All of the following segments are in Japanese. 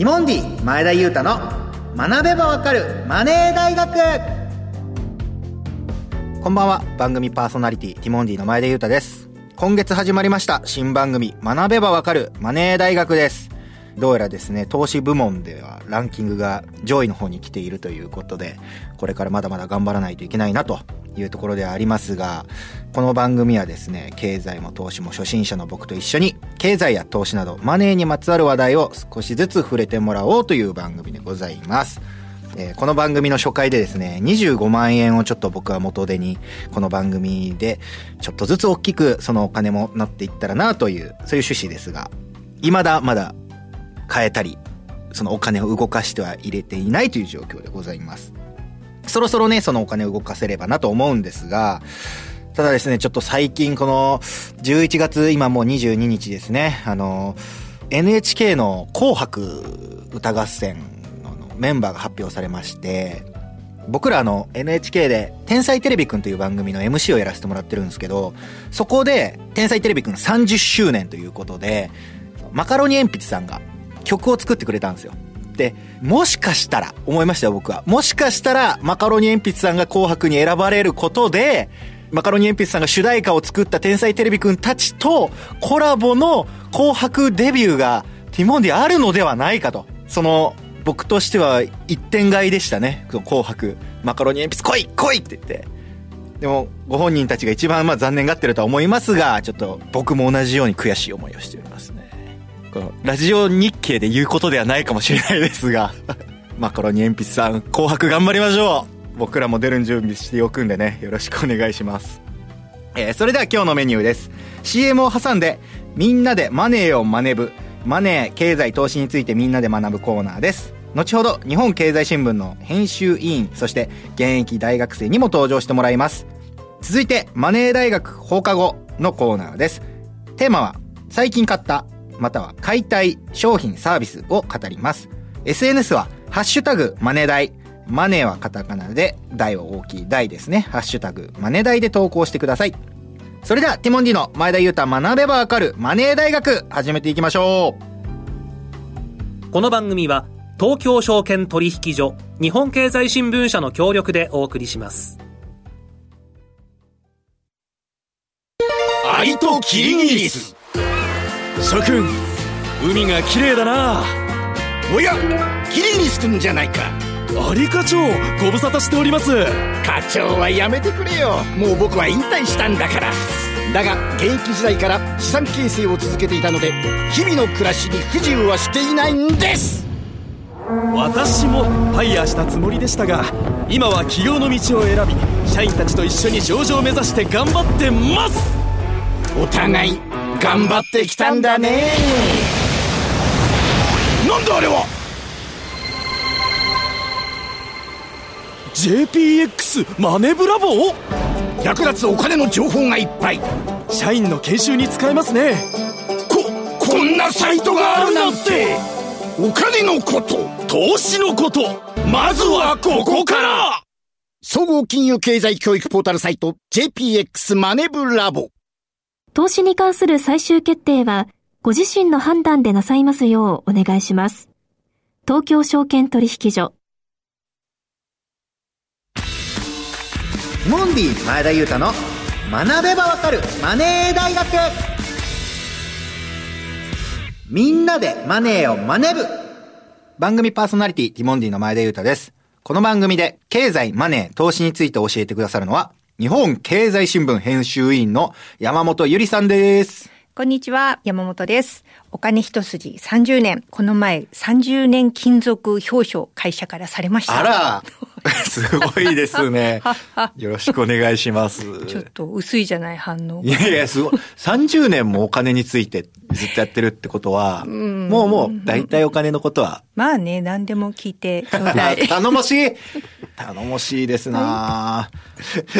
ティモンディ前田裕太の学べばわかるマネー大学。こんばんは番組パーソナリティティモンディの前田裕太です。今月始まりました新番組学べばわかるマネー大学です。どうやらですね、投資部門ではランキングが上位の方に来ているということで、これからまだまだ頑張らないといけないなというところではありますが、この番組はですね、経済も投資も初心者の僕と一緒に、経済や投資などマネーにまつわる話題を少しずつ触れてもらおうという番組でございます。えー、この番組の初回でですね、25万円をちょっと僕は元手に、この番組で、ちょっとずつ大きくそのお金もなっていったらなという、そういう趣旨ですが、未だまだ変えたり、そのお金を動かしては入れていないという状況でございます。そろそろね、そのお金を動かせればなと思うんですが、ただですね、ちょっと最近この11月、今もう22日ですね、あの、NHK の紅白歌合戦のメンバーが発表されまして、僕らあの NHK で天才テレビくんという番組の MC をやらせてもらってるんですけど、そこで天才テレビくん30周年ということで、マカロニ鉛筆さんが曲を作ってくれたんですよ。で、もしかしたら、思いましたよ僕は。もしかしたら、マカロニ鉛筆さんが紅白に選ばれることで、マカロニ鉛筆さんが主題歌を作った天才テレビくんたちとコラボの紅白デビューがティモンディあるのではないかと。その、僕としては一点買いでしたね。紅白。マカロニ鉛筆来い来いって言って。でも、ご本人たちが一番まあ残念がってるとは思いますが、ちょっと僕も同じように悔しい思いをしておりますね。このラジオ日経で言うことではないかもしれないですが マカロニ鉛筆さん紅白頑張りましょう。僕らも出る準備しておくんでねよろしくお願いします。えー、それでは今日のメニューです。CM を挟んでみんなでマネーを学ぶマネー経済投資についてみんなで学ぶコーナーです。後ほど日本経済新聞の編集委員そして現役大学生にも登場してもらいます。続いてマネー大学放課後のコーナーです。テーマは最近買ったまたは買いたい商品サービスを語ります。SNS は、ハッシュタグマネダイ。マネーはカタカナで、大は大きい大ですね。ハッシュタグマネダイで投稿してください。それでは、ティモンディの前田裕太学べばわかるマネー大学、始めていきましょう。この番組は、東京証券取引所、日本経済新聞社の協力でお送りします。アリとキリギリス諸君海が綺麗だな。おやキリギリス君じゃないか。アリ課長ご無沙汰しております。課長はやめてくれよ。もう僕は引退したんだから。だが現役時代から資産形成を続けていたので日々の暮らしに不自由はしていないんです。私もファイヤーしたつもりでしたが今は起業の道を選び社員たちと一緒に上場を目指して頑張ってます。お互い頑張ってきたんだね。なんだあれは。JPX マネブラボ役立つお金の情報がいっぱい。社員の研修に使えますね。ここんなサイトがあるなんて。お金のこと投資のことまずはここから。総合金融経済教育ポータルサイト JPX マネブラボ投資に関する最終決定は、ご自身の判断でなさいますようお願いします。東京証券取引所。モンディ前田裕太の学べばわかるマネー大学みんなでマネーを学ぶ番組パーソナリティティモンディの前田裕太です。この番組で経済、マネー、投資について教えてくださるのは日本経済新聞編集委員の山本ゆりさんです。こんにちは、山本です。お金一筋30年、この前30年金属表彰会社からされました。あら すごいですね。よろしくお願いします。ちょっと薄いじゃない反応。いやいや、すごい。30年もお金についてずっとやってるってことは、うもうもう大体お金のことは。まあね、何でも聞いて ちょうだい。頼もしい頼もしいですな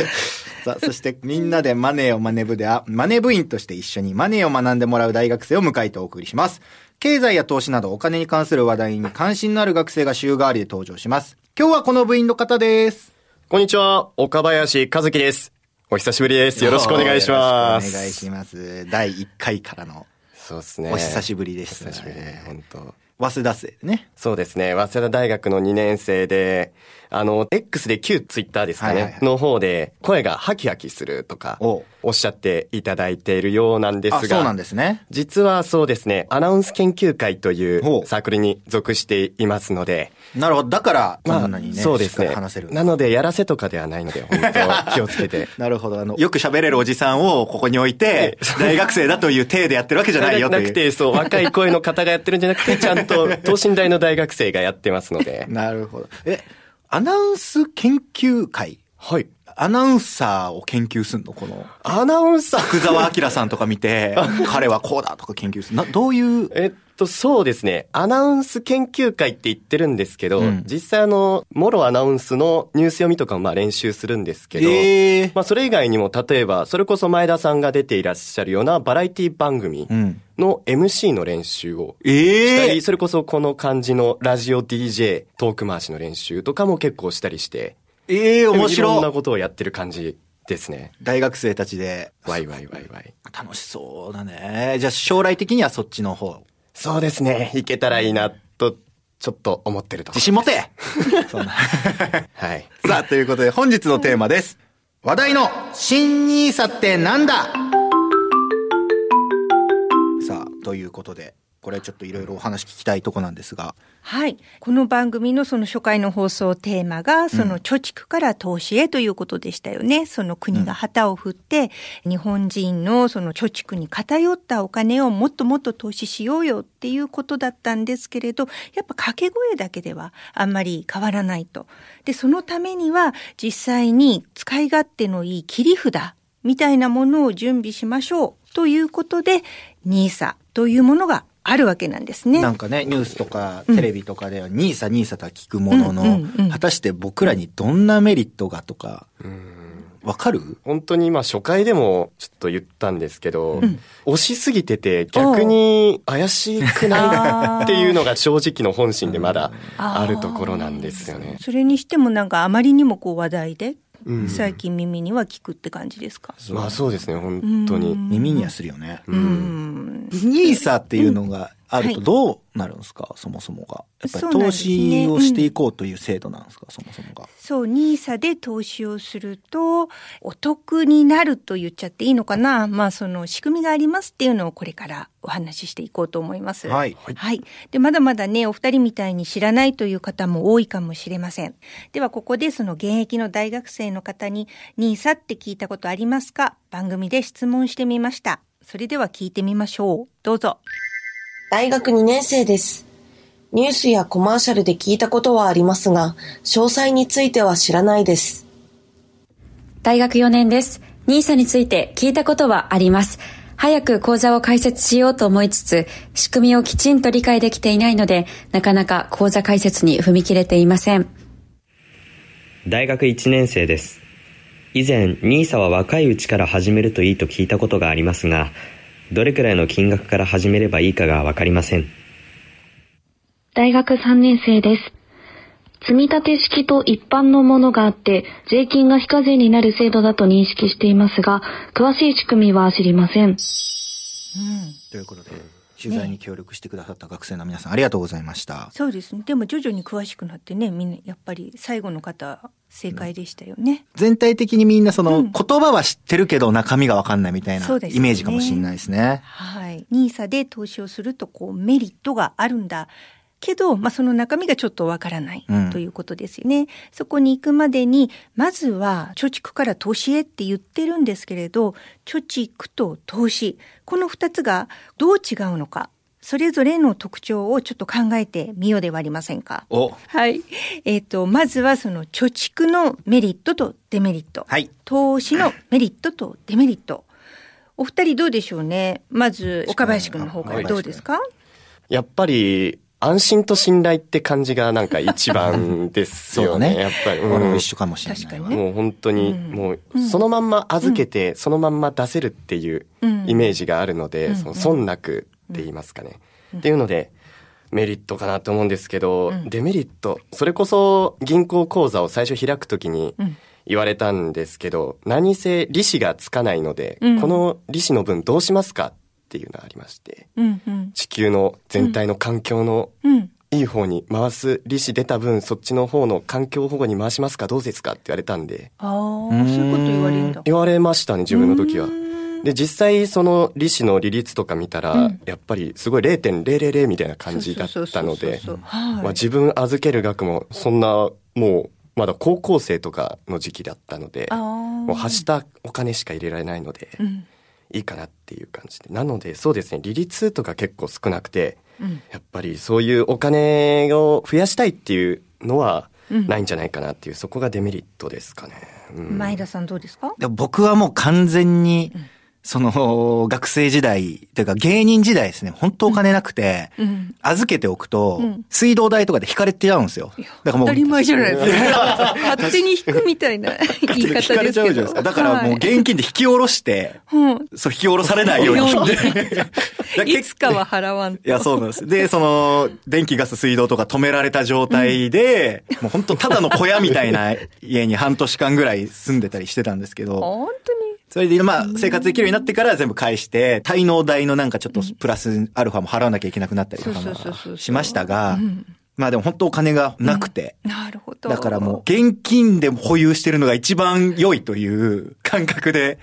さあ、そしてみんなでマネーを学ぶでは、マネー部員として一緒にマネーを学んでもらう大学生を迎えてお送りします。経済や投資などお金に関する話題に関心のある学生が週替わりで登場します。今日はこの部員の方です。こんにちは、岡林和樹です。お久しぶりです。よろしくお願いします。お願いします。第1回からの。そうですね。お久しぶりでした、ね。久しぶり、本当。早稲田生ね。そうですね。早稲田大学の2年生で、あの、X で旧ツイッターですかね、はいはいはいの方で、声がハキハキするとか、おおっしゃっていただいているようなんですが、あ、そうなんですね。実はそうですね、アナウンス研究会といほううサークルに属していますので、なるほど。だから、こんなにね、そうですね話せる。なので、やらせとかではないので、本当 気をつけて。なるほど。あの、よく喋れるおじさんをここに置いて、大学生だという体でやってるわけじゃないよという。なくて、そう、若い声の方がやってるんじゃなくて、ちゃんと等身大の大学生がやってますので。なるほど。え、アナウンス研究会はい。アナウンサーを研究すんのこの、アナウンサー。福沢明さんとか見て、彼はこうだとか研究する。な、どういう、えっと、そうですね。アナウンス研究会って言ってるんですけど、うん実際あの、モロアナウンスのニュース読みとかもまあ練習するんですけど、えーまあそれ以外にも例えば、それこそ前田さんが出ていらっしゃるようなバラエティ番組うん。の MC の練習をしたり、ええそれこそこの感じのラジオ DJ トーク回しの練習とかも結構したりして、ええ面いろん白。ないことをやってる感じですね。大学生たちで、ワイワイワイワイ。楽しそうだね。じゃあ将来的にはそっちの方。そうですね。いけたらいいな、と、ちょっと思ってると自信持て そんな。はい。さあ、ということで本日のテーマです。話題の新ニーサってなんだ？さあ、ということで、これちょっといろいろお話聞きたいとこなんですが、はい。この番組のその初回の放送テーマが、その貯蓄から投資へということでしたよね。その国が旗を振って、日本人のその貯蓄に偏ったお金をもっともっと投資しようよっていうことだったんですけれど、やっぱ掛け声だけではあんまり変わらないと。で、そのためには実際に使い勝手のいい切り札みたいなものを準備しましょうということで、ニーサというものがあるわけなんですね。なんかね、ニュースとかテレビとかではニーサニーサとは聞くものの、うんうんうん。果たして僕らにどんなメリットがとか、わかる？本当に今初回でもちょっと言ったんですけど、押しすぎてて逆に怪しくない？っていうのが正直の本心でまだあるところなんですよね。それにしてもなんかあまりにもこう話題で、うん最近耳には聞くって感じですか？まあそうですね、本当に。耳にはするよね。うん。ニーサっていうのがあるとはいどうなるんですか、そもそもが。やっぱり投資をしていこうという制度なんですか、そもそもが。そう、ニーサで投資をすると、お得になると言っちゃっていいのかな？まあ、その仕組みがありますっていうのをこれからお話ししていこうと思います。はいはい。で、まだまだね、お二人みたいに知らないという方も多いかもしれません。では、ここでその現役の大学生の方に、ニーサって聞いたことありますか？番組で質問してみました。それでは聞いてみましょう。どうぞ。大学2年生です。ニュースやコマーシャルで聞いたことはありますが、詳細については知らないです。大学4年です。ニーサについて聞いたことはあります。早く講座を開設しようと思いつつ、仕組みをきちんと理解できていないので、なかなか講座開設に踏み切れていません。大学1年生です。以前、NISA は若いうちから始めるといいと聞いたことがありますが、どれくらいの金額から始めればいいかがわかりません。大学3年生です。積立式と一般のものがあって、税金が非課税になる制度だと認識していますが、詳しい仕組みは知りません。ということで、取材に協力してくださった学生の皆さん、ありがとうございました。そうですね。でも徐々に詳しくなってね、みんなやっぱり最後の方、正解でしたよね。全体的にみんなその、うん言葉は知ってるけど中身がわかんないみたいなイメージかもしれないですね。はい。ニーサで投資をすると、こう、メリットがあるんだ。けど、まあ、その中身がちょっとわからないうんということですよね。そこに行くまでに、まずは貯蓄から投資へって言ってるんですけれど、貯蓄と投資、この二つがどう違うのか、それぞれの特徴をちょっと考えてみようではありませんか。お、はい。えっ、と、まずはその貯蓄のメリットとデメリット。はい。投資のメリットとデメリット。お二人どうでしょうね。まず、岡林くんの方からどうですか？やっぱり、安心と信頼って感じがなんか一番ですよね。そうだね。やっぱり。俺もうん。一緒かもしれないわ。確かにねもう本当に、うん。もう、そのまんま預けて、そのまんま出せるっていううん。イメージがあるので、うん。その損なくって言いますかね。っていうので、メリットかなと思うんですけど、うん。デメリット、それこそ銀行口座を最初開くときにうん。言われたんですけど、何せ利子がつかないので、うん。この利子の分どうしますかっっていうのがありまして、うんうん。地球の全体の環境のうん。いい方に回す利子出た分、そっちの方の環境保護に回しますかどうですかって言われたんで、ああ、そういうこと言われるんだ。言われましたね、自分の時は。で、実際その利子の利率とか見たら、うんやっぱりすごい0.000みたいな感じだったので、はい。まあ自分預ける額もそんなもうまだ高校生とかの時期だったので、あもう発したお金しか入れられないので、うん。いいかなっていう感じで。なのでそうですね、利率とか結構少なくて、うん。やっぱりそういうお金を増やしたいっていうのはうんないんじゃないかなっていう、そこがデメリットですかね。うん前田さんどうですか？僕はもう完全に、その、学生時代、というか芸人時代ですね、本当お金なくて、うん。預けておくと、うん水道代とかで引かれてちゃうんですよ。だからもう、当たり前じゃないですか。勝手に引くみたいな言い方ですけど。引かれちゃうじゃないですか。だからもう現金で引き下ろして、うん。そう、引き下ろされないように いつかは払わんと。いや、そうなんです。で、その、電気ガス水道とか止められた状態で、もう本当ただの小屋みたいな家に半年間ぐらい住んでたりしてたんですけど、本当にそれで、まあ、生活できるようになってから全部返して、滞納代のなんかちょっとプラスアルファも払わなきゃいけなくなったりとかもしましたがうん、まあでも本当お金がなくて、なるほど。だからもう現金で保有してるのが一番良いという感覚で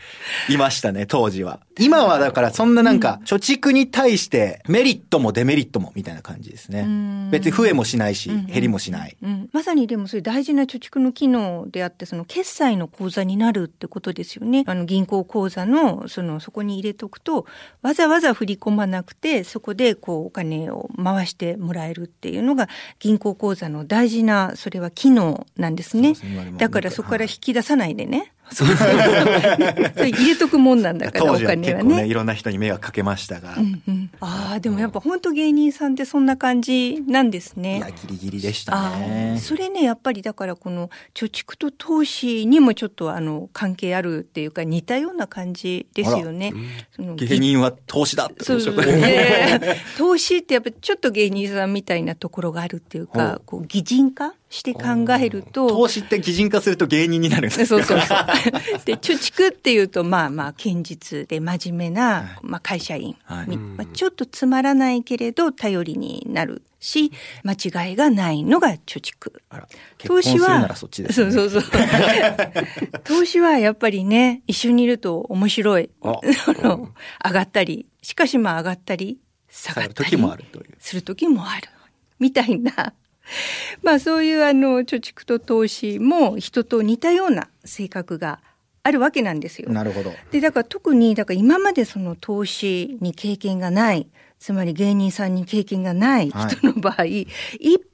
いましたね、当時は。今はだからそんななんか貯蓄に対してメリットもデメリットもみたいな感じですね。別に増えもしないし、減りもしない。うん、まさにでもそういう大事な貯蓄の機能であって、その決済の口座になるってことですよね。あの銀行口座の、その、そこに入れとくと、わざわざ振り込まなくて、そこでこうお金を回してもらえるっていうのが、銀行口座の大事な、それは機能なんですね。すねだからそこから引き出さないでね。それ入れとくもんなんだから、お金は結構ね、ね。いろんな人に迷惑かけましたが、うんうんああ、でもやっぱ本当芸人さんってそんな感じなんですね。いや、ギリギリでしたあねあ。それねやっぱりだからこの貯蓄と投資にもちょっとあの関係あるっていうか似たような感じですよね。その芸人は投資だってそうそうそう。いやいや投資ってやっぱちょっと芸人さんみたいなところがあるっていうか、こう擬人化して考えると。投資って擬人化すると芸人になるんですそうそうそう。で、貯蓄っていうと、まあまあ、堅実で真面目な、まあ会社員、はいみまあ。ちょっとつまらないけれど、頼りになるし、間違いがないのが貯蓄。結婚するならそっちですねそうそうそう。投資はやっぱりね、一緒にいると面白い。あ あの上がったり、しかしまあ上がったり、下がったり。時もあるという。する時もある。みたいな。まあそういうあの貯蓄と投資も人と似たような性格があるわけなんですよ。なるほど。で、だから特に、だから今までその投資に経験がない、つまり芸人さんに経験がない人の場合、一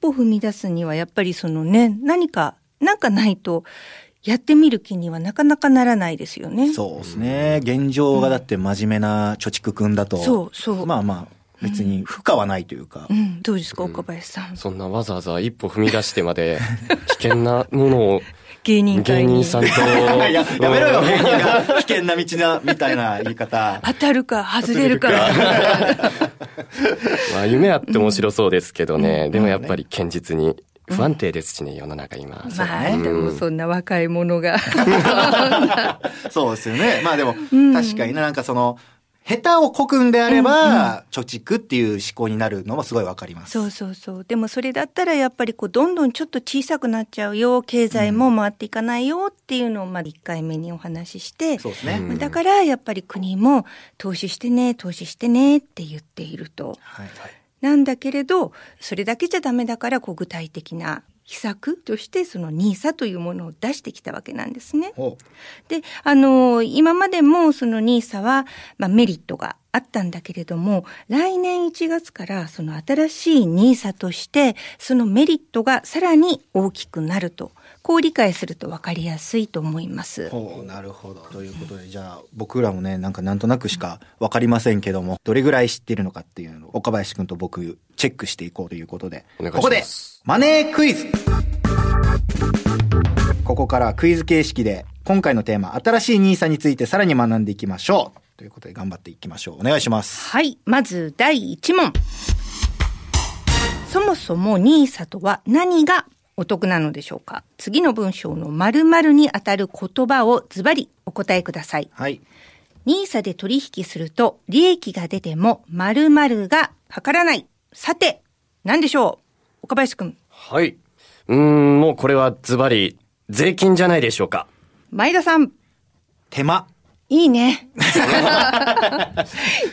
歩踏み出すにはやっぱりそのね、何か、なんかないと、やってみる気にはなかなかならないですよね。そうですね。現状がだって真面目な貯蓄くんだと。そうそうまあまあ、別に負荷はないというか。うん、どうですか、岡林さん。そんなわざわざ一歩踏み出してまで危険なものを 芸人芸人さんと。いや、やめろよ、芸人が。危険な道な、みたいな言い方。当たるか外れるか。まあ夢あって面白そうですけどね、でもやっぱり堅実に不安定ですしね、世の中今。まあ、でもそんな若い者が。そうですよね。まあでも、うん。確かにな、なんかその、下手をこくんであれば、貯蓄っていう思考になるのもすごいわかります。そうそうそう。でもそれだったらやっぱりこうどんどんちょっと小さくなっちゃうよ、経済も回っていかないよっていうのをまあ1回目にお話しして、そうですね。まあだからやっぱり国も投資してね、投資してねって言っていると。はいなんだけれど、それだけじゃダメだからこう具体的な秘策としてその NISA というものを出してきたわけなんですね。ほで、あの、今までもその NISA は、まあ、メリットがあったんだけれども、来年1月からその新しい NISA として、そのメリットがさらに大きくなると、こう理解すると分かりやすいと思います。ほう、なるほど。ということで、じゃあ、僕らもね、なんかなんとなくしかわかりませんけども、どれぐらい知ってるのかっていうのを、岡林くんと僕、チェックしていこうということで、お願いしますここで、マネークイズここからはクイズ形式で、今回のテーマ、新しい NISA についてさらに学んでいきましょう。ということで、頑張っていきましょう。お願いします。はい。まず第1問。そもそも NISA とは何がお得なのでしょうか？次の文章の〇〇にあたる言葉をズバリお答えください。はい。NISA で取引すると利益が出ても〇〇がかからない。さて、何でしょう？岡林くん。はい。うーん、もうこれはズバリ、税金じゃないでしょうか。前田さん。手間。いいね。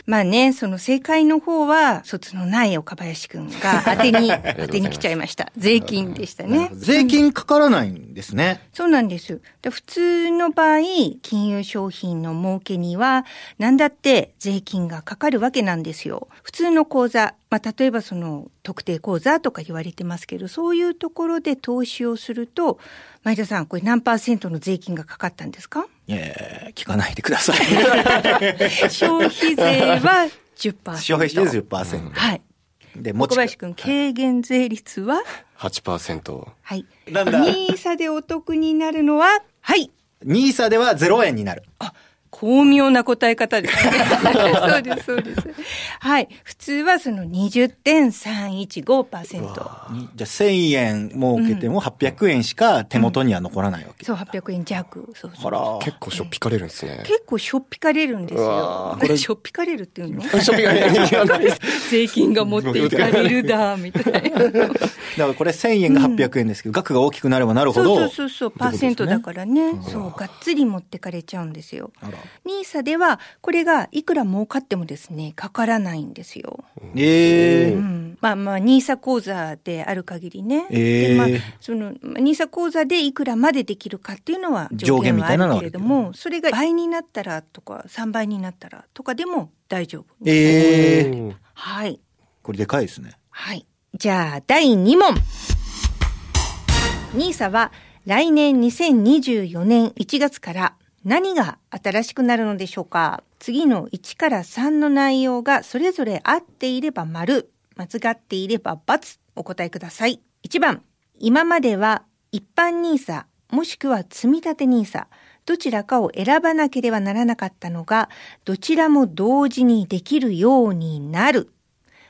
まあね、その正解の方は、卒のない岡林くんが当てに、当てに来ちゃいました。税金でしたね。税金かからないんですね。そうなんです。で普通の場合、金融商品の儲けには、何だって税金がかかるわけなんですよ。普通の口座、まあ、例えばその特定口座とか言われてますけど、そういうところで投資をすると、前田さん、これ何パーセントの税金がかかったんですか？いやいや聞かないでください。消費税は10%。消費税10%。はい。で、小林くん、軽減税率は？8%。はい。なんだ？ニーサでお得になるのは？はい。ニーサでは0円になる。巧妙な答え方ですね。そうです、そうです。はい。普通はその20.315%。にじゃあ1000円儲けても800円しか手元には残らないわけ。そう、800円弱。そうそう。あら。結構しょっぴかれるんですね。結構しょっぴかれるんですうよわ。これしょっぴかれるっていうの？しょっぴかれる税金が持っていかれるだ、みたいな。だからこれ1000円が800円ですけど、額が大きくなればなるほど。そうそうそうそう、パーセントだからね。そう、がっつり持ってかれちゃうんですよ。あら。ニーサでは、これがいくら儲かってもですね、かからないんですよ。ええうん、まあまあ、ニーサ口座である限りね。ええで、まあ、その、ニーサ口座でいくらまでできるかっていうのは条件はあるけれども、それが倍になったらとか、3倍になったらとかでも大丈夫。ええはい。これでかいですね。はい。じゃあ、第2問。ニーサは来年2024年1月から何が新しくなるのでしょうか？次の1から3の内容がそれぞれ合っていれば丸、間違っていれば×お答えください。1番、今までは一般ニーサもしくは積み立てニーサどちらかを選ばなければならなかったのが、どちらも同時にできるようになる。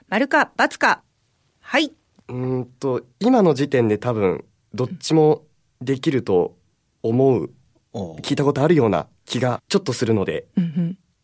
丸か×か。はい。うんと、今の時点で多分、どっちもできると思、う聞いたことあるような気がちょっとするので、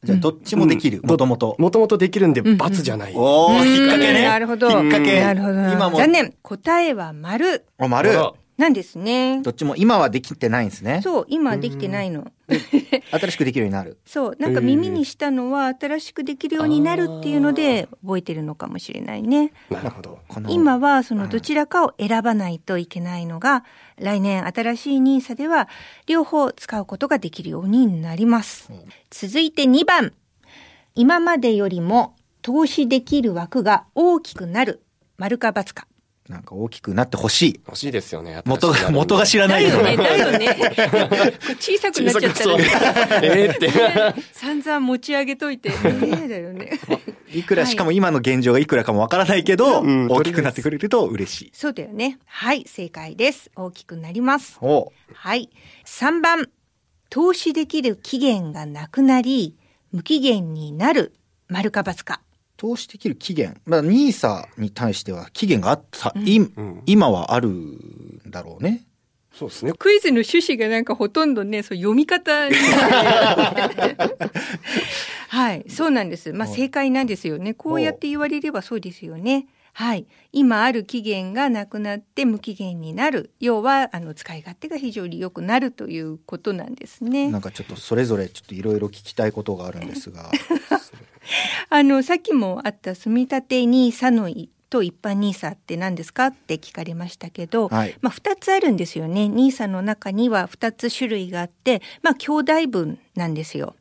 じゃあどっちもできる？もともと。もともとできるんで、罰じゃない。おー、引っ掛けね。なるほど。引っ掛け。なるほど。今も。残念。答えは丸あ、丸。なんですね。どっちも今はできてないんですね。そう、今できてないの。新しくできるようになる。そう、なんか耳にしたのは新しくできるようになるっていうので覚えてるのかもしれないね。なるほど。今はそのどちらかを選ばないといけないのが、来年新しいニーサでは両方使うことができるようになります。続いて2番。今までよりも投資できる枠が大きくなる。丸か×か。なんか大きくなってほしい。欲しいですよね。元が、元が知らだないけどよね、だよね。小さくなっちゃったらね、えーって。散々持ち上げといて、ねえだよね。いくら、しかも今の現状がいくらかもわからないけど、うん大きくなってくれると嬉しい。そうだよね。はい、正解です。大きくなります。おはい。3番。投資できる期限がなくなり、無期限になる。丸か×か。投資できる期限。まあ、ニーサに対しては期限があった、い今はあるんだろうね。そうですね。クイズの趣旨がなんかほとんどね、そう読み方に はい、そうなんです。まあ正解なんですよね。こうやって言われればそうですよね。はい。今ある期限がなくなって無期限になる。要は、あの、使い勝手が非常に良くなるということなんですねな。んかちょっとそれぞれちょっといろいろ聞きたいことがあるんですが。あの、さっきもあった積み立て NISA のいと一般 NISA って何ですかって聞かれましたけど、はいまあ二つあるんですよね。NISA の中には二つ種類があって、まあ兄弟分なんですよ。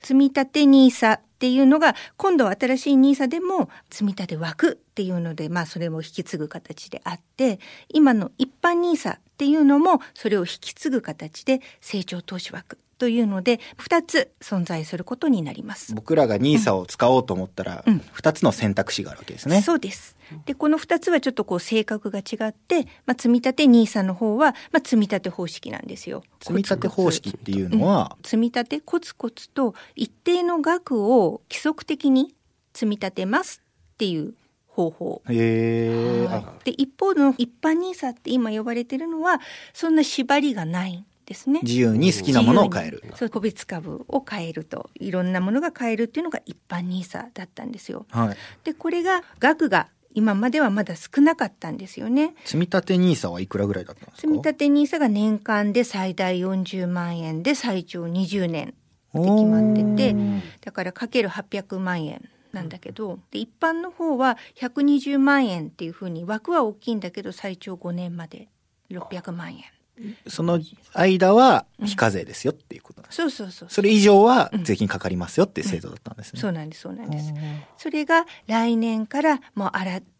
積み立て NISA っていうのが、今度は新しい NISA でも積み立て枠っていうので、まあそれも引き継ぐ形であって、今の一般 NISA っていうのもそれを引き継ぐ形で成長投資枠というので、二つ存在することになります。僕らがニーサを使おうと思ったら、二つの選択肢があるわけですね。そうです。で、この二つはちょっとこう性格が違って、まあ、積み立て NISA の方は、まあ、積み立て方式なんですよ。積み立て方式っていうのは、積み立てコツコツと一定の額を規則的に積み立てますっていう方法。へで、一方の一般 NISA って今呼ばれてるのは、そんな縛りがない。ですね。自由に好きなものを買える。そう、個別株を買えると、いろんなものが買えるっていうのが一般ニーサだったんですよ。はい。で、これが、額が今まではまだ少なかったんですよね。積み立て NISA はいくらぐらいだったんですか？積み立て NISA が年間で最大40万円で最長20年って決まってて、だからかける800万円なんだけど、で一般の方は120万円っていうふうに枠は大きいんだけど最長5年まで600万円。その間は非課税ですよっていうことなんです。そうそうそう。それ以上は税金かかりますよっていう制度だったんですね。そうなんです、そうなんです。それが来年からもう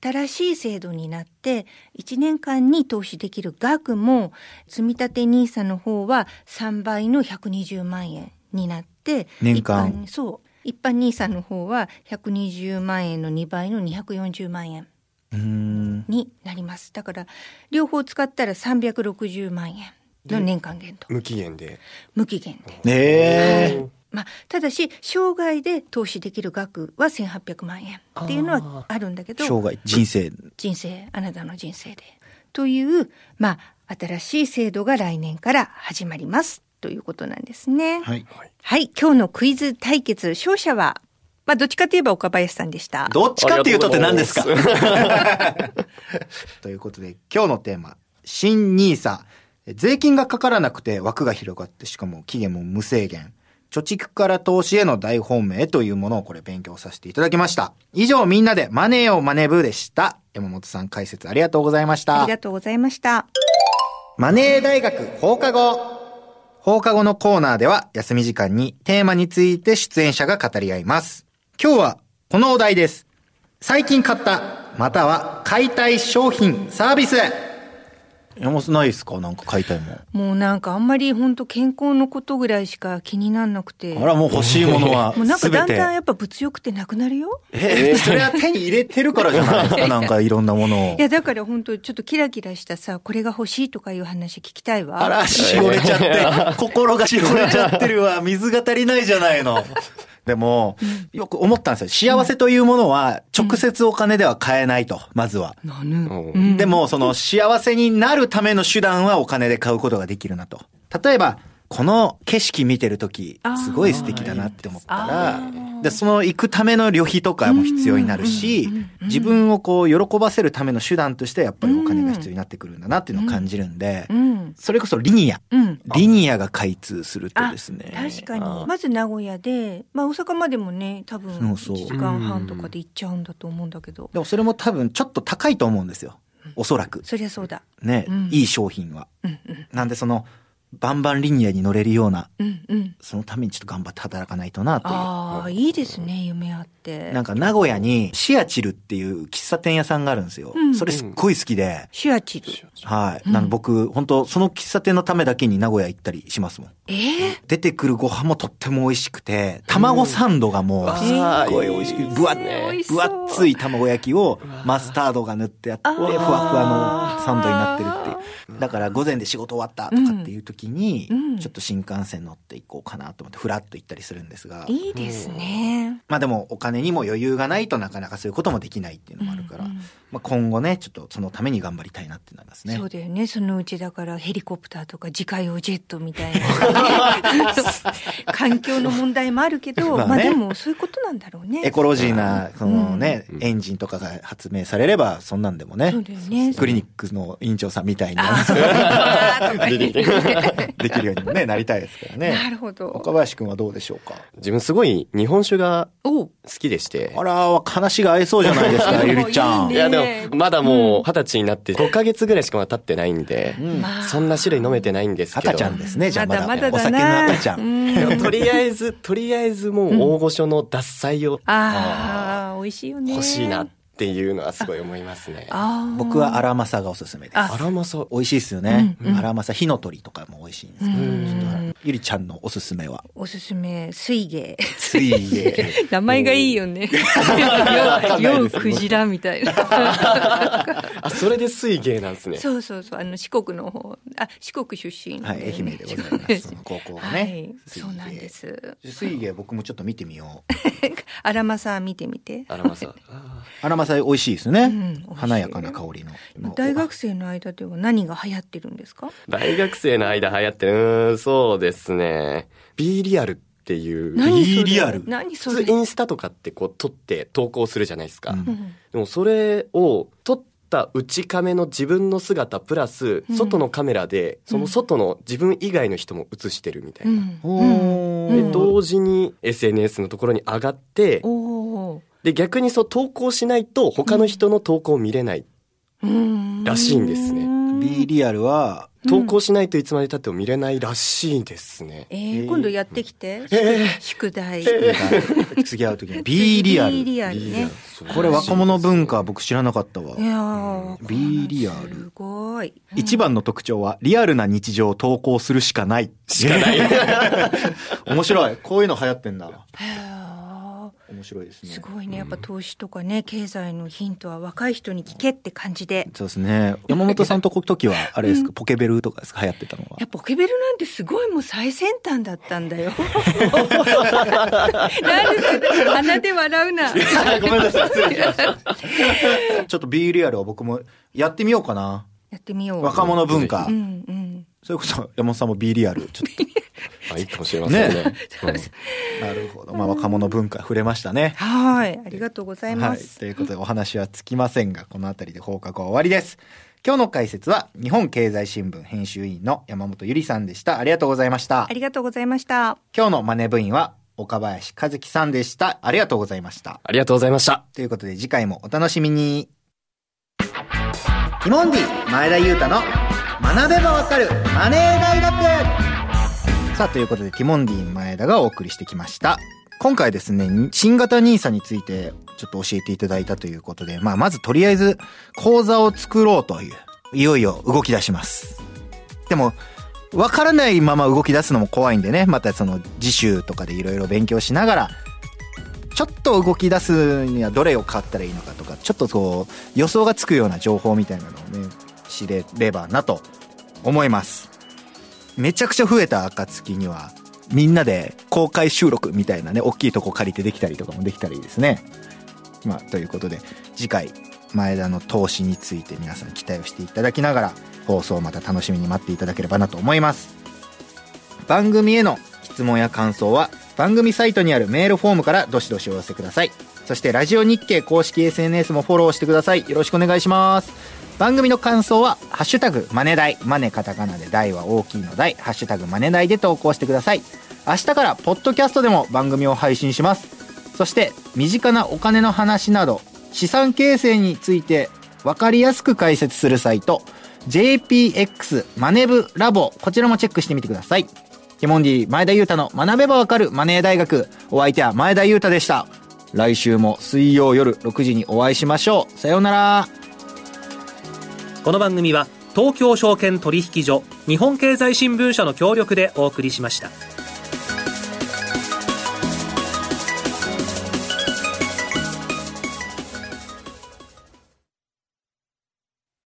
新しい制度になって、1年間に投資できる額も、積み立て NISA の方は3倍の120万円になって、年間そう。一般 NISA の方は120万円の2倍の240万円。になります。だから、両方使ったら360万円の年間限度。無期限で。無期限で。ねえ。まあ、ただし、生涯で投資できる額は1800万円っていうのはあるんだけど、生涯、人生。人生、あなたの人生で。という、まあ、新しい制度が来年から始まります。ということなんですね。はい。はい。今日のクイズ対決、勝者は、まあ、どっちかといえば岡林さんでした。どっちかっていうとって何ですか？と いということで、今日のテーマ、新 NISA。税金がかからなくて枠が広がって、しかも期限も無制限。貯蓄から投資への大本命というものをこれ勉強させていただきました。以上みんなでマネーをマネブーでした。山本さん解説ありがとうございましたあり。がとうございました。マネー大学放課後。放課後のコーナーでは休み時間にテーマについて出演者が語り合います。今日はこのお題です。最近買った、または買いたい商品、サービス。山本ないですか？なんか買いたいもん。もうなんかあんまり本当健康のことぐらいしか気になんなくて。あら、もう欲しいものはもうなんか。だんだんやっぱ物欲ってなくなるよ。えーそれは手に入れてるからじゃないですか なんかいろんなものをい。や、だから本当ちょっとキラキラしたさ、これが欲しいとかいう話聞きたいわ。あら、しおれちゃって、心がしおれちゃってるわ。水が足りないじゃないの。でも、よく思ったんですよ。幸せというものは、直接お金では買えないと、まずは。でも、その幸せになるための手段はお金で買うことができるなと。例えば、この景色見てるとき、すごい素敵だなって思ったら、で、その行くための旅費とかも必要になるし、自分をこう喜ばせるための手段としてやっぱりお金が必要になってくるんだなっていうのを感じるんで、うん。それこそリニア。うん。リニアが開通するとですね。確かに。まず名古屋で、まあ大阪までもね、多分そうそう1時間半とかで行っちゃうんだと思うんだけど。でもそれも多分ちょっと高いと思うんですよ。おそらく。そりゃそうだ。ね、うんいい商品は。うんうん。なんでその、バンバンリニアに乗れるような、うんうん。そのためにちょっと頑張って働かないとなという。ああ、いいですね、夢あって。なんか名古屋にシアチルっていう喫茶店屋さんがあるんですよ。うんそれすっごい好きで。シュアチル。はい。なんで僕、本当その喫茶店のためだけに名古屋行ったりしますもん。ええ出てくるご飯もとっても美味しくて、卵サンドがもうすっごい美味しく、分厚い、分厚い卵焼きをマスタードが塗ってあって、ふわふわのサンドになってるっていう。だから午前で仕事終わったとかっていう時に、うんちょっと新幹線乗って行こうかなと思って、ふらっと行ったりするんですが。いいですね。まあでもお金にも余裕がないとなかなかそういうこともできないっていうのもあるから、うんうんまあ今後ね、ちょっとそのために頑張りたいなってなりますねそう。だよね。そのうちだからヘリコプターとか自家用ジェットみたいな。環境の問題もあるけど、まあねまあでもそういうことなんだろうね。エコロジーな、そのね、エンジンとかが発明されれば、そんなんでもねそう、だよね。クリニックの院長さんみたいに できるようにもね、なりたいですからね。なるほど。岡林くんはどうでしょうか？自分すごい日本酒がお好きでして。あら、話が合いそうじゃないですか、ゆりちゃん。いいねいやでも、まだもう二十歳になって5ヶ月ぐらいしか経ってないんで、まあそんな種類飲めてないんですけど。赤ちゃんですね、じゃあまだ。まだまだだお酒のな。赤ちゃ。うんとりあえず、とりあえずもう大御所の獺祭をああ、美味しいよね。欲しいなっていうのはすごい思いますね。僕は荒政がおすすめです。ああらまさ、美味しいですよね。うんうん荒政火の鳥とかも美味しいんですけど、うんちょっとゆりちゃんのおすすめは？おすすめ、水芸。水泳。名前がいいよね。ようクジラみたいな。あ、それで水芸なんですね。そうそうそう、あの四国の方、あ、四国出身、はい、愛媛でございます。その高校がね。はい、そうなんです。水芸僕もちょっと見てみよう。荒政見てみて。荒政。荒政美味しいですね。うん華やかな香りの。大学生の間では何が流行ってるんですか？大学生の間流行ってる、うーん、そうですね。B リアルっていう。何それ？B リアル？何それ？普通インスタとかってこう撮って投稿するじゃないですか。うん。うんでもそれを撮った内カメの自分の姿プラスうん。外のカメラでその外の自分以外の人も映してるみたいな。うん。で同時に SNS のところに上がってで逆にそう投稿しないと他の人の投稿を見れない。うんらしいんですね B リアルは、投稿しないといつまで経っても見れないらしいですね。えー、今度やってきて、宿題。次会う時に B リア B ル。リアルね。これ若者文化僕知らなかったわい。やー B リアル。すごい。一番の特徴はリアルな日常を投稿するしかない。しかない。面白い。こういうの流行ってんだ。面白いですね。すごいね。やっぱ投資とかね、経済のヒントは若い人に聞けって感じで。そうですね。山本さんとこ時は、あれですか、ポケベルとかですか？流行ってたのは？やっぱポケベルなんてすごいもう最先端だったんだよ。何で鼻で笑うな。ごめんなさい、失礼しました。ちょっと B リアルは僕もやってみようかな。やってみよう。若者文化う。んうん。それこそ山本さんも B リアル。ちょっあ、いいかもしれませんね。なるほど。まあ若者文化触れましたね。はい。ありがとうございまはい。す。ということでお話はつきませんが、このあたりで放課後は終わりです。今日の解説は日本経済新聞編集委員の山本ゆりさんでした。ありがとうございましたあ。りがとうございました。今日のマネ部員は岡林和樹さんでした。ありがとうございました。ありがとうございました。ということで次回もお楽しみに。ティモンディ前田裕太の学べばわかるマネー大学さあ、ということでティモンディ前田がお送りしてきました。今回ですね、新型 NISA についてちょっと教えていただいたということで、まあまずとりあえず講座を作ろうという、いよいよ動き出します。でも、わからないまま動き出すのも怖いんでね、またその次週とかでいろいろ勉強しながら、ちょっと動き出すにはどれを買ったらいいのかとか、ちょっとこう、予想がつくような情報みたいなのをね、知れればなと思います。めちゃくちゃ増えた暁には、みんなで公開収録みたいなね、大きいとこ借りてできたりとかもできたらいいですね。まあ、ということで、次回、前田の投資について皆さん期待をしていただきながら、放送をまた楽しみに待っていただければなと思います。番組への質問や感想は番組サイトにあるメールフォームからどしどしお寄せください。そしてラジオ日経公式 SNS もフォローしてください。よろしくお願いします。番組の感想は「ハッシュタグマネダイ」マネカタカナで「大」は大きいの「大」ハッシュタグマネダイで投稿してください。明日からポッドキャストでも番組を配信します。そして身近なお金の話など資産形成について分かりやすく解説するサイト JPX マネブラボ。こちらもチェックしてみてください。ティモンディ前田裕太の学べばわかるマネー大学。お相手は前田裕太でした。来週も水曜夜6時にお会いしましょう。さようなら。この番組は東京証券取引所日本経済新聞社の協力でお送りしました。